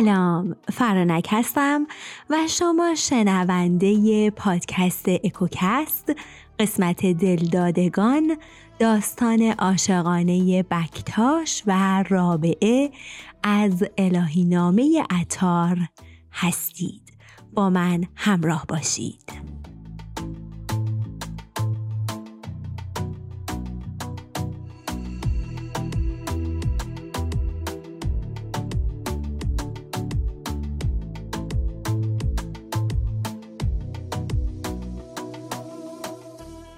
سلام فرانک هستم و شما شنونده پادکست اکوکست قسمت دلدادگان داستان عاشقانه بکتاش و رابعه از الهی نامه اتار هستید. با من همراه باشید.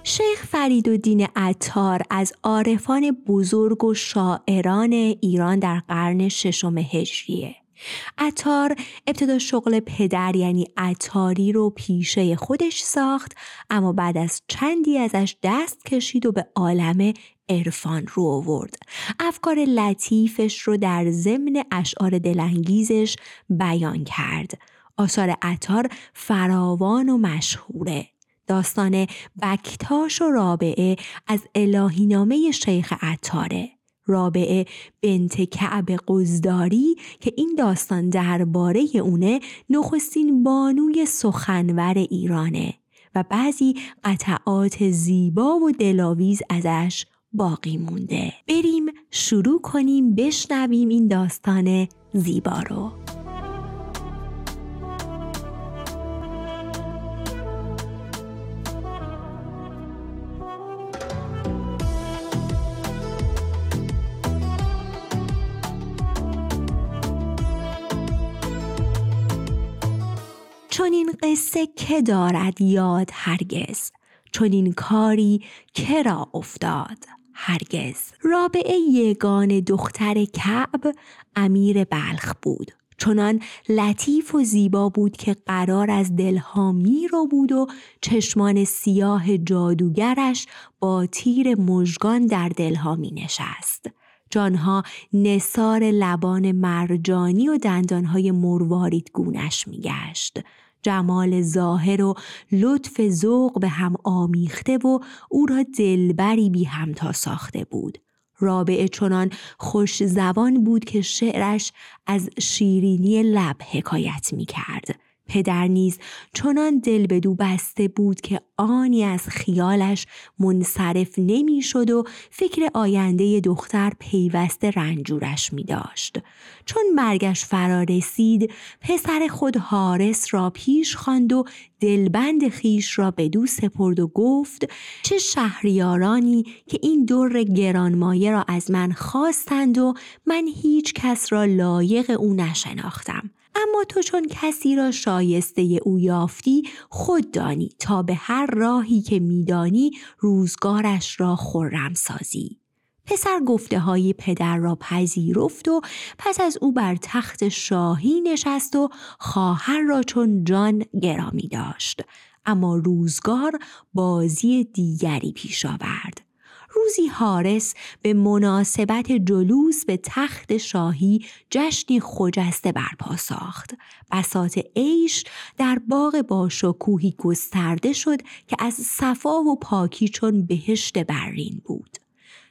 شیخ فرید و دین عطار از عارفان بزرگ و شاعران ایران در قرن ششم هجریه. عطار ابتدا شغل پدر یعنی عطاری رو پیشه خودش ساخت اما بعد از چندی ازش دست کشید و به عالم عرفان رو آورد. افکار لطیفش رو در ضمن اشعار دلانگیزش بیان کرد. آثار عطار فراوان و مشهوره. داستان بکتاش و رابعه از الهینامه شیخ عطاره. رابعه بنت کعب قزداری که این داستان درباره اونه نخستین بانوی سخنور ایرانه و بعضی قطعات زیبا و دلاویز ازش باقی مونده بریم شروع کنیم بشنویم این داستان زیبا رو چون این قصه که دارد یاد هرگز چون این کاری که را افتاد هرگز رابعه یگان دختر کعب امیر بلخ بود چنان لطیف و زیبا بود که قرار از دلها می رو بود و چشمان سیاه جادوگرش با تیر مژگان در دلها می نشست. جانها نصار لبان مرجانی و دندانهای مروارید گونش می گشت. جمال ظاهر و لطف ذوق به هم آمیخته و او را دلبری بی همتا ساخته بود. رابعه چنان خوش زبان بود که شعرش از شیرینی لب حکایت می کرد. پدر نیز چنان دل به دو بسته بود که آنی از خیالش منصرف نمی‌شد و فکر آینده دختر پیوسته رنجورش می داشت. چون مرگش فرا رسید پسر خود حارس را پیش خواند و دلبند خیش را به دو سپرد و گفت چه شهریارانی که این دور گرانمایه را از من خواستند و من هیچ کس را لایق او نشناختم اما تو چون کسی را شایسته او یافتی خود دانی تا به هر راهی که میدانی روزگارش را خرم سازی. پسر گفته های پدر را پذیرفت و پس از او بر تخت شاهی نشست و خواهر را چون جان گرامی داشت. اما روزگار بازی دیگری پیش آورد. روزی حارس به مناسبت جلوس به تخت شاهی جشنی خجسته برپا ساخت. بسات عیش در باغ با شکوهی گسترده شد که از صفا و پاکی چون بهشت برین بود.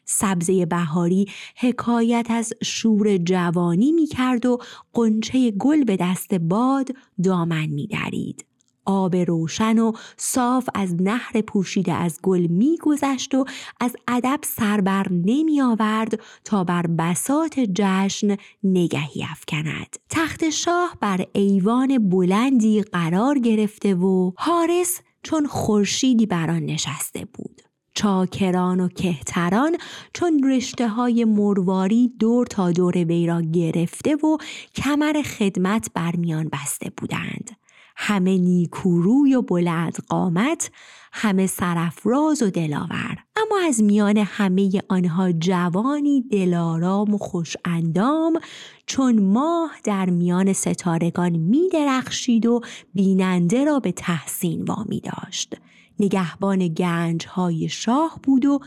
سبزه بهاری حکایت از شور جوانی می کرد و قنچه گل به دست باد دامن می درید. آب روشن و صاف از نهر پوشیده از گل میگذشت و از ادب سربر نمی آورد تا بر بسات جشن نگهی افکند. تخت شاه بر ایوان بلندی قرار گرفته و حارس چون خورشیدی بر آن نشسته بود. چاکران و کهتران چون رشته های مرواری دور تا دور وی را گرفته و کمر خدمت بر میان بسته بودند. همه نیکوروی و بلند قامت همه سرفراز و دلاور. اما از میان همه آنها جوانی دلارام و خوش اندام چون ماه در میان ستارگان می درخشید و بیننده را به تحسین وامی داشت. نگهبان گنج های شاه بود و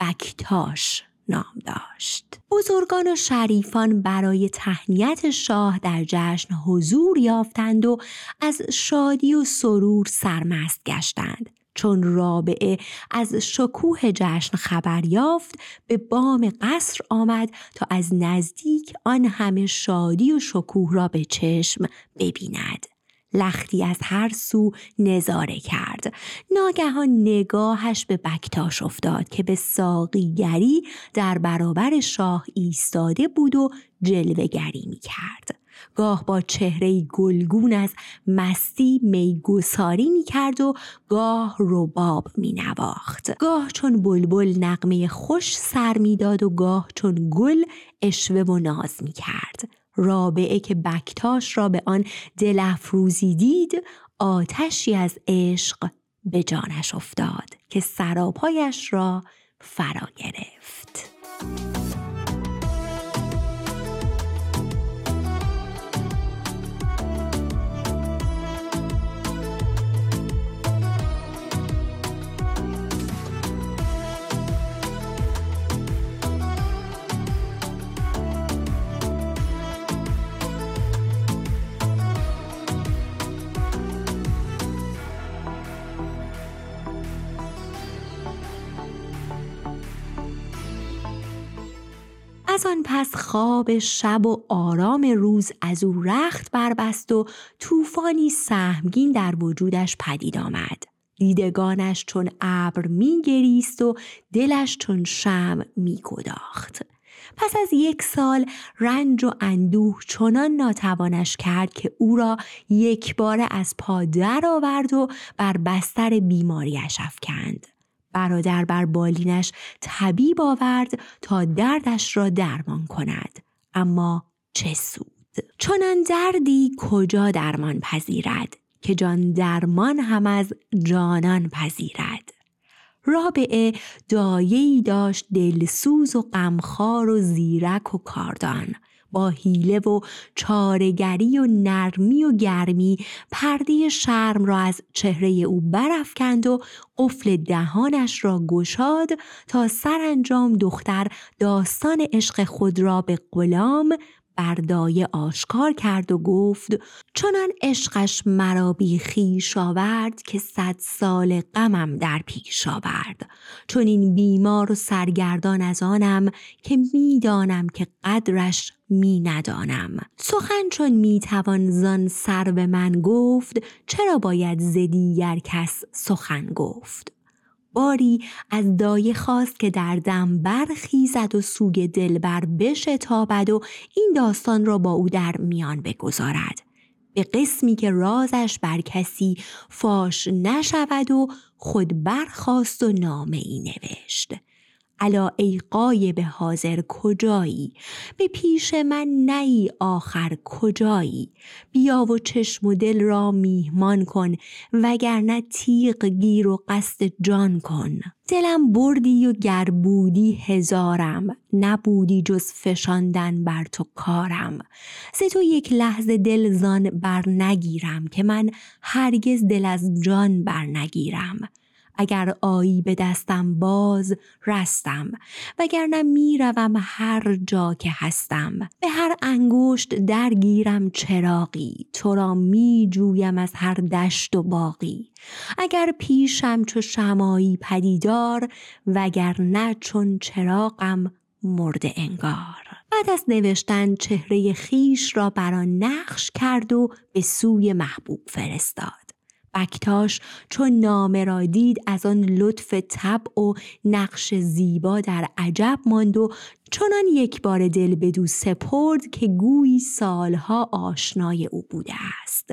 بکتاش. نام داشت. بزرگان و شریفان برای تهنیت شاه در جشن حضور یافتند و از شادی و سرور سرمست گشتند. چون رابعه از شکوه جشن خبر یافت به بام قصر آمد تا از نزدیک آن همه شادی و شکوه را به چشم ببیند لختی از هر سو نظاره کرد ناگهان نگاهش به بکتاش افتاد که به ساقیگری در برابر شاه ایستاده بود و جلوگری می کرد گاه با چهره گلگون از مستی میگساری می کرد و گاه رباب می نواخت. گاه چون بلبل نقمه خوش سر می‌داد و گاه چون گل اشوه و ناز می کرد. رابعه که بکتاش را به آن دل افروزی دید آتشی از عشق به جانش افتاد که سراپایش را فرا گرفت. از آن پس خواب شب و آرام روز از او رخت بربست و طوفانی سهمگین در وجودش پدید آمد. دیدگانش چون ابر میگریست و دلش چون شم میگداخت. پس از یک سال رنج و اندوه چنان ناتوانش کرد که او را یک بار از پا در آورد و بر بستر بیماریش افکند. برادر بر بالینش طبیب آورد تا دردش را درمان کند. اما چه سود! چنان دردی کجا درمان پذیرد که جان درمان هم از جانان پذیرد؟ رابعه دایه‌ای داشت دلسوز و غمخوار و زیرک و کاردان. با حیله و چارگری و نرمی و گرمی پرده شرم را از چهره او برافکند و قفل دهانش را گشاد تا سرانجام دختر داستان عشق خود را به غلام بردایه آشکار کرد و گفت چنان عشقش مرا بی خیش آورد که صد سال غمم در پیش آورد. چون این بیمار و سرگردان از آنم که می‌دانم که قدرش می ندانم. سخن چون می توان زان سر به من گفت چرا باید ز دیگر کس سخن گفت؟ باری از دایه خواست که در دم برخیزد و سوی دلبر بشتابد و این داستان را با او در میان بگذارد. به قسمی که رازش بر کسی فاش نشود و خود برخواست و نامه ای نوشت. الا ای قایب حاضر کجایی؟ به پیش من نی آخر کجایی؟ بیا و چشم و دل را میهمان کن وگرنه تیغ گیر و قصد جان کن. دلم بردی و گر بودی هزارم نبودی جز فشاندن بر تو کارم. ز تو یک لحظه دل زان بر نگیرم که من هرگز دل از جان بر نگیرم. اگر آیی به دستم باز رستم. وگرنه می‌روم هر جا که هستم. به هر انگشت درگیرم چراقی تو را می جویم از هر دشت و باقی اگر پیشم چو شمایی پدیدار وگرنه چون چراغم مرده انگار. بعد از نوشتن چهره خیش را بر نقش کرد و به سوی محبوب فرستاد. بکتاش چون نامه را دید از آن لطف طبع و نقش زیبا در عجب ماند و چنان یک بار دل بدو سپرد که گویی سالها آشنای او بوده است.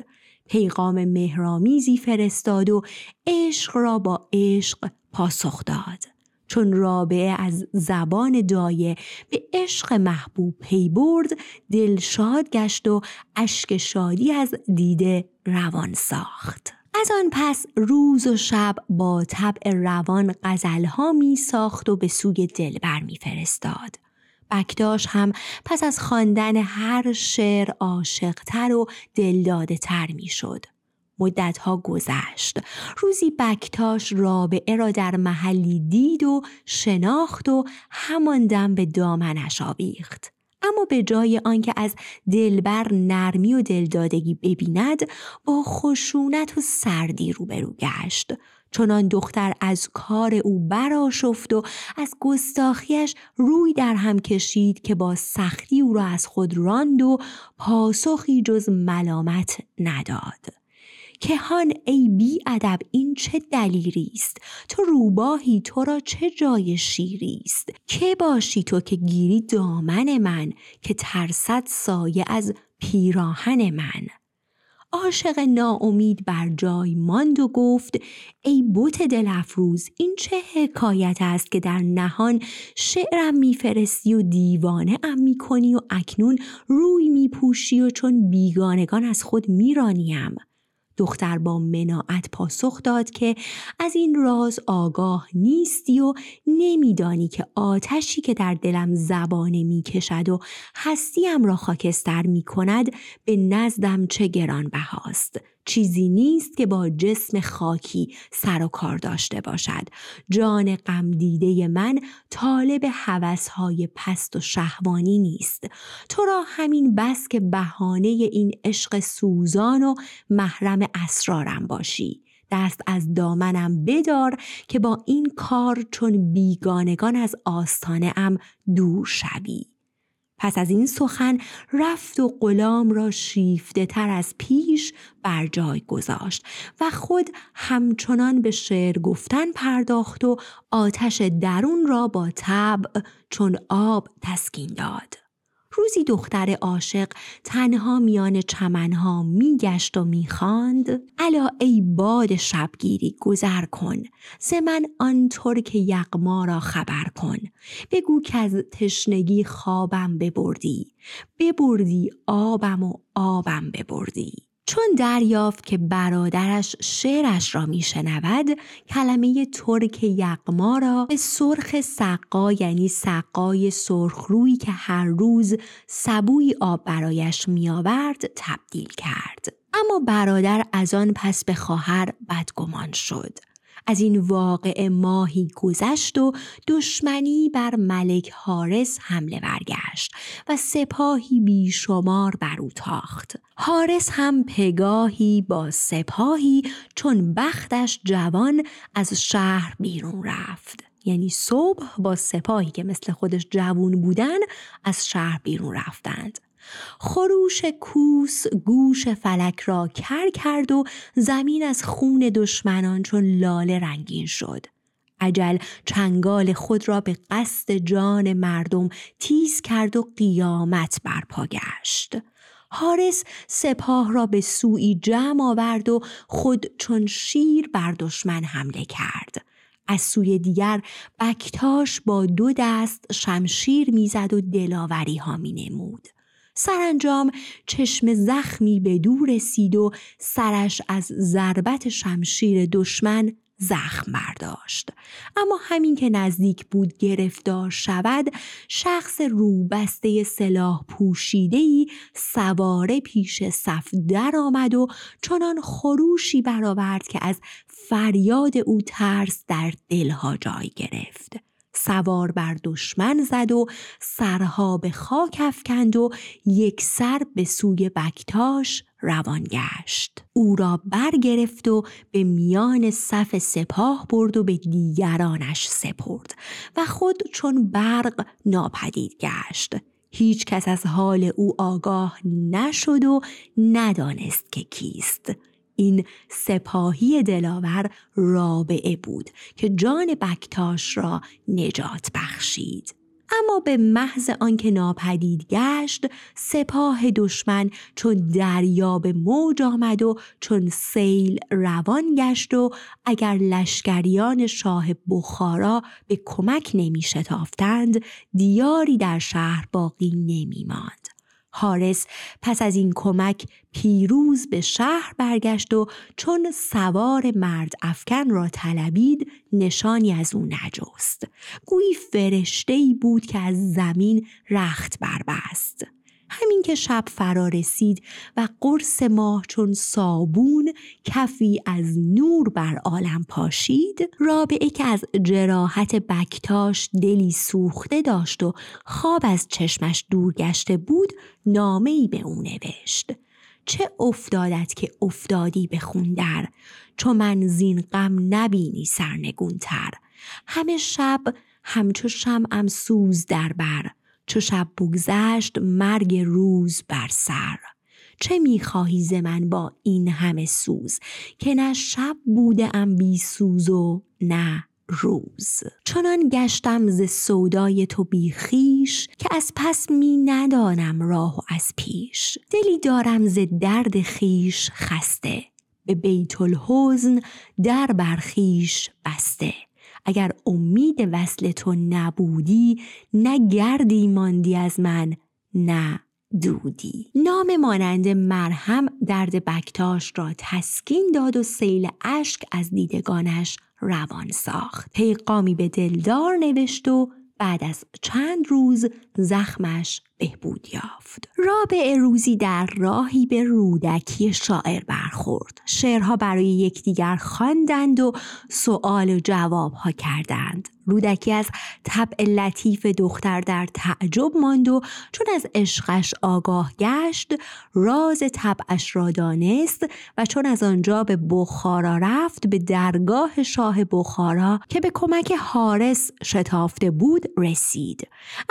پیغام مهرامیزی فرستاد و عشق را با عشق پاسخ داد. چون رابعه از زبان دایه به عشق محبوب پی برد دلشاد گشت و اشک شادی از دیده روان ساخت. از آن پس روز و شب با طبع روان غزلها می ساخت و به سوی دلبر می فرستاد. بکداش هم پس از خواندن هر شعر عاشقتر و دلداده تر می شد. مدتها گذشت. روزی بکتاش رابعه را در محلی دید و شناخت و همان دم به دامنش آویخت. اما به جای آنکه از دلبر نرمی و دلدادگی ببیند با خشونت و سردی روبرو گشت. چنان دختر از کار او براشفت و از گستاخیش روی در هم کشید که با سختی او را از خود راند و پاسخی جز ملامت نداد. کهان ای بی ادب این چه دلیری است؟ تو روباهی تو را چه جای شیری است؟ که باشی تو که گیری دامن من که ترسد سایه از پیراهن من؟ عاشق ناامید بر جای ماند و گفت ای بوت دل افروز این چه حکایت است که در نهان شعرم میفرستی و دیوانه ام می‌کنی و اکنون روی میپوشی و چون بیگانگان از خود میرانیم؟ دختر با مناعت پاسخ داد که از این راز آگاه نیستی و نمیدانی که آتشی که در دلم زبانه می کشد و هستیم را خاکستر می کند به نزدم چه گران بهاست. چیزی نیست که با جسم خاکی سر و کار داشته باشد. جان غم دیده من طالب هوسهای پست و شهوانی نیست. تو را همین بس که بهانه این عشق سوزان و محرم اسرارم باشی. دست از دامنم بدار که با این کار چون بیگانگان از آستانه ام دور شوی. پس از این سخن رفت و غلام را شیفته تر از پیش بر جای گذاشت و خود همچنان به شعر گفتن پرداخت و آتش درون را با طبع چون آب تسکین داد. روزی دختر عاشق تنها میان چمنها میگشت و می‌خواند. الا ای باد شبگیری گذر کن. ز من آن ترک یغما را خبر کن. بگو که از تشنگی خوابم ببردی. ببردی آبم و آبم ببردی. چون دریافت که برادرش شعرش را میشنود کلمه ترک یقما را به سرخ سقا یعنی سقای سرخرویی که هر روز سبوی آب برایش میآورد تبدیل کرد. اما برادر از آن پس به خواهر بدگمان شد. از این واقع ماهی گذشت و دشمنی بر ملک حارس حمله برگشت و سپاهی بیشمار بر او تاخت. حارس هم پگاهی با سپاهی چون بختش جوان از شهر بیرون رفت. یعنی صبح با سپاهی که مثل خودش جوون بودن از شهر بیرون رفتند. خروش کوس گوش فلک را کر کرد و زمین از خون دشمنان چون لاله رنگین شد. عجل چنگال خود را به قصد جان مردم تیز کرد و قیامت برپا گشت. حارس سپاه را به سوی جمع آورد و خود چون شیر بر دشمن حمله کرد. از سوی دیگر بکتاش با دو دست شمشیر می‌زد و دلاوری ها می نمود. سرانجام چشم زخمی به دور رسید و سرش از ضربت شمشیر دشمن زخم برداشت. اما همین که نزدیک بود گرفتار شود شخص روبسته سلاح پوشیدهی سواره پیش صف در آمد و چنان خروشی برآورد که از فریاد او ترس در دلها جای گرفت. سوار بر دشمن زد و سرها به خاک افکند و یک سر به سوی بکتاش روان گشت. او را برگرفت و به میان صف سپاه برد و به دیگرانش سپرد و خود چون برق ناپدید گشت. هیچ کس از حال او آگاه نشد و ندانست که کیست. این سپاهی دلاور رابعه بود که جان بکتاش را نجات بخشید اما به محض آنکه ناپدید گشت سپاه دشمن چون دریا به موج آمد و چون سیل روان گشت و اگر لشکریان شاه بخارا به کمک نمی شتافتند دیاری در شهر باقی نمی ماند. حارس پس از این کمک پیروز به شهر برگشت و چون سوار مرد افکن را طلبید نشانی از او نجست. گویی فرشته بود که از زمین رخت بربست. همین که شب فرا رسید و قرص ماه چون صابون کفی از نور بر عالم پاشید رابعه که از جراحت بکتاش دلی سوخته داشت و خواب از چشمش دور گشته بود نامه ای به او نوشت. چه افتادت که افتادی به خون در؟ چو من زین غم نبینی سرنگونتر. همه شب همچو شمعم سوز در بر. چو شب بگذشت مرگ روز بر سر. چه می‌خواهی ز من با این همه سوز؟ که نه شب بوده ام بی سوز و نه روز. چنان گشتم ز سودای تو بی خیش که از پس می ندانم راه و از پیش. دلی دارم ز درد خیش خسته. به بیت الحزن در برخیش بسته. اگر امید وصل تو نبودی نه گردی ماندی از من نه دودی. نام مانند مرهم درد بکتاش را تسکین داد و سیل اشک از دیدگانش روان ساخت. پیغامی به دلدار نوشت و بعد از چند روز زخمش بهبود یافت. رابع روزی در راهی به رودکی شاعر برخورد. شعرها برای یکدیگر خواندند و سؤال و جوابها کردند. رودکی از طبع لطیف دختر در تعجب ماند و چون از عشقش آگاه گشت راز طبعش را دانست و چون از آنجا به بخارا رفت به درگاه شاه بخارا که به کمک حارس شتافته بود رسید.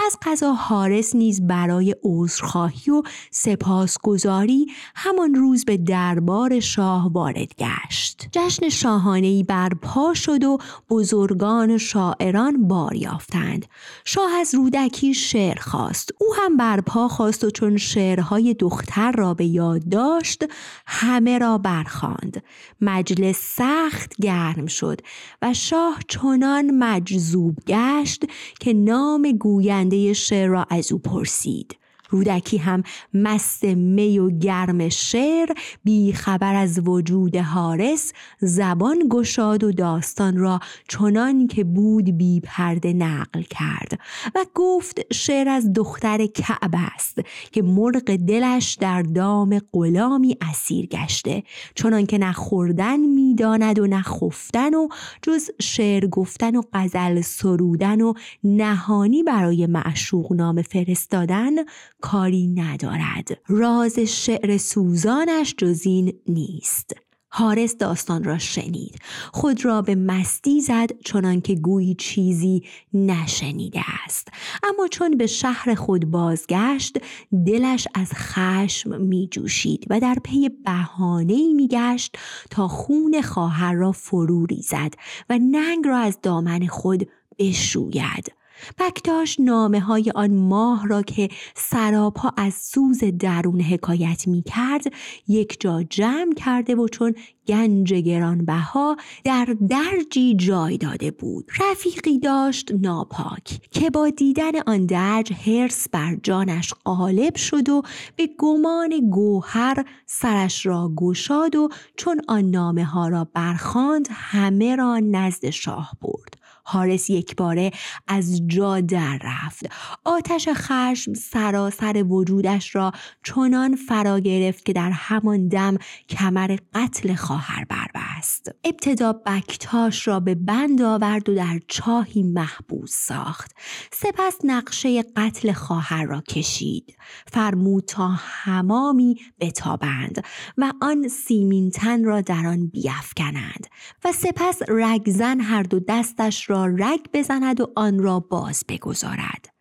از قضا حارس نیز برای عذرخواهی و سپاسگزاری همان روز به دربار شاه وارد گشت. جشن شاهانهای برپا شد و بزرگان شاعران بار یافتند. شاه از رودکی شعر خواست. او هم برپا خواست و چون شعرهای دختر را به یاد داشت همه را برخواند. مجلس سخت گرم شد و شاه چنان مجذوب گشت که نام گوینده شعر را از او پرسید. seed. رودکی هم مست می و گرم شعر بی خبر از وجود حارس زبان گشاد و داستان را چنان که بود بی پرده نقل کرد. و گفت شعر از دختر کعب است که مرغ دلش در دام غلامی اسیر گشته. چنان که نه خوردن می‌داند و نه خفتن و جز شعر گفتن و غزل سرودن و نهانی برای معشوق نام فرستادن کاری ندارد. راز شعر سوزانش جز این نیست. حارس داستان را شنید. خود را به مستی زد چنان که گویی چیزی نشنیده است. اما چون به شهر خود بازگشت دلش از خشم می جوشید و در پی بهانه می گشت تا خون خواهر را فرو ریزد و ننگ را از دامن خود بشوید. بکتاش نامه های آن ماه را که سراپا از سوز درون حکایت می کرد یک جا جمع کرده و چون گنج گرانبها در درجی جای داده بود. رفیقی داشت ناپاک که با دیدن آن درج هرس بر جانش غالب شد و به گمان گوهر سرش را گشاد و چون آن نامه ها را برخاند همه را نزد شاه برد. حارس یک باره از جا در رفت. آتش خشم سراسر وجودش را چنان فرا گرفت که در همان دم کمر قتل خواهر بربست. ابتدا بکتاش را به بند آورد و در چاهی محبوس ساخت. سپس نقشه قتل خواهر را کشید. فرمود تا همامی بتابند و آن سیمینتن را در آن بیافکنند و سپس رگزن هر دو دستش را رگ بزند و آن را باز بگذارد.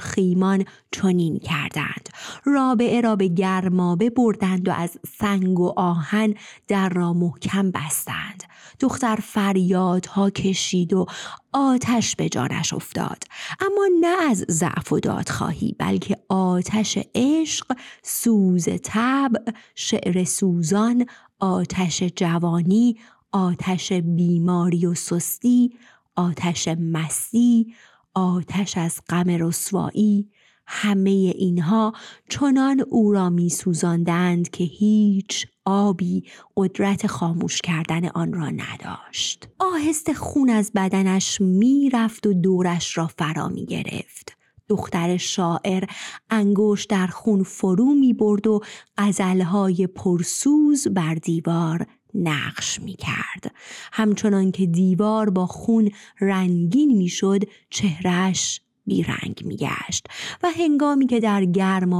خیمان چنین کردند. رابعه را به گرمابه بردند و از سنگ و آهن در را محکم بستند. دختر فریادها کشید و آتش به جانش افتاد. اما نه از ضعف و دادخواهی بلکه آتش عشق سوز طبع شعر سوزان آتش جوانی آتش بیماری و سستی آتش مستی آتش از غم رسوایی همه اینها چنان او را می سوزاندند که هیچ آبی قدرت خاموش کردن آن را نداشت. آهست خون از بدنش می رفت و دورش را فرا می گرفت دختر شاعر انگوش در خون فرو می برد و غزلهای پرسوز بر دیوار نقش می کرد. همچنان که دیوار با خون رنگین می شد چهرش بیرنگ میگشت و هنگامی که در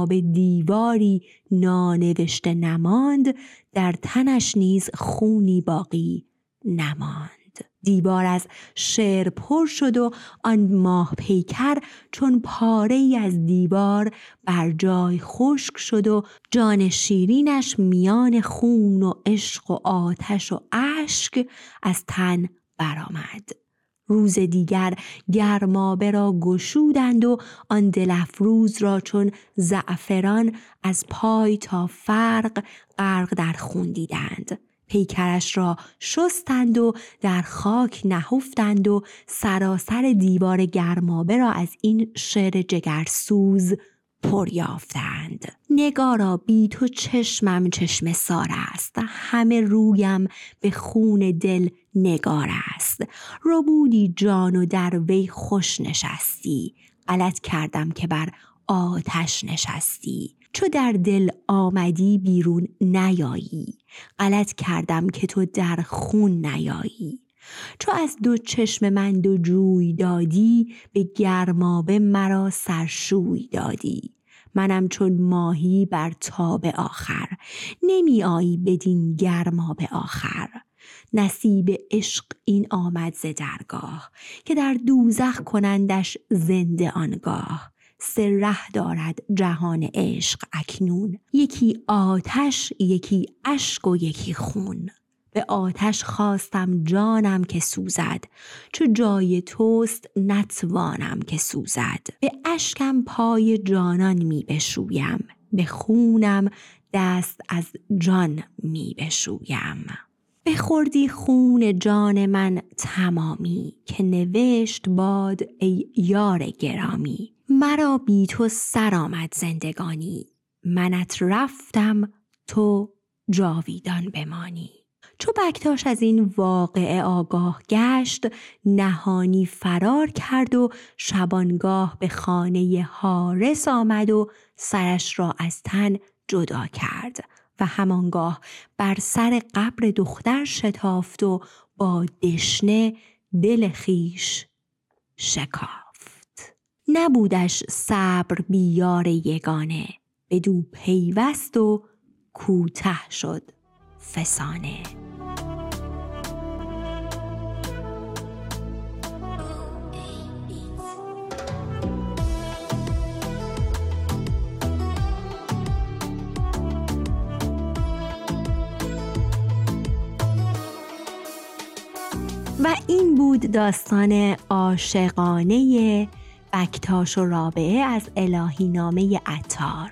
به دیواری نانوشته نماند در تنش نیز خونی باقی نماند دیوار از شعر پر شد و آن ماه پیکر چون پاره ای از دیوار بر جای خشک شد و جان شیرینش میان خون و عشق و آتش و اشک از تن برآمد. روز دیگر گرمابه را گشودند و آن دلفروز را چون زعفران از پای تا فرق غرق در خون دیدند. پیکرش را شستند و در خاک نهفتند و سراسر دیوار گرمابه را از این شعر جگرسوز پر یافتند. نگارا بی تو چشمم چشم سار است. همه رویم به خون دل نگار است. ربودی جان و در وی خوش نشستی. غلط کردم که بر آتش نشستی. چو در دل آمدی بیرون نیایی. غلط کردم که تو در خون نیایی. چو از دو چشم من دو جوی دادی به گرمابه مرا سرشوی دادی. منم چون ماهی بر تاب آخر نمی آیی بدین گرمابه آخر. نصیب عشق این آمد ز درگاه که در دوزخ کنندش زنده آنگاه. سه ره دارد جهان عشق اکنون. یکی آتش یکی اشک و یکی خون. به آتش خواستم جانم که سوزد. چو جای توست نتوانم که سوزد. به اشکم پای جانان می بشویم. به خونم دست از جان می بشویم. بخوردی خون جان من تمامی که نوشت باد ای یار گرامی. مرا بی تو سر آمد زندگانی. منت رفتم تو جاویدان بمانی. چو بکتاش از این واقعه آگاه گشت نهانی فرار کرد و شبانگاه به خانه حارس آمد و سرش را از تن جدا کرد و همانگاه بر سر قبر دختر شتافت و با دشنه دل خیش شکافت نبودش صبر بیار یگانه بدو پیوست و کوته شد فسانه. و این بود داستان عاشقانه بکتاش و رابعه از الهی نامه اتار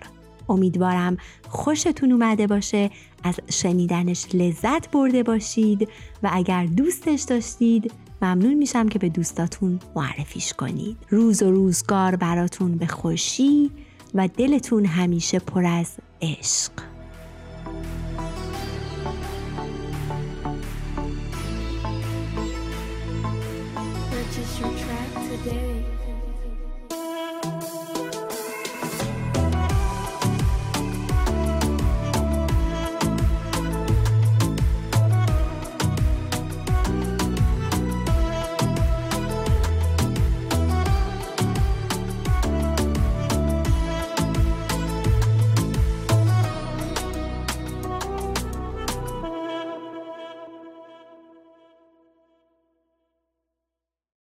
امیدوارم خوشتون اومده باشه از شنیدنش لذت برده باشید و اگر دوستش داشتید ممنون میشم که به دوستاتون معرفیش کنید. روز و روزگار براتون به خوشی و دلتون همیشه پر از عشق.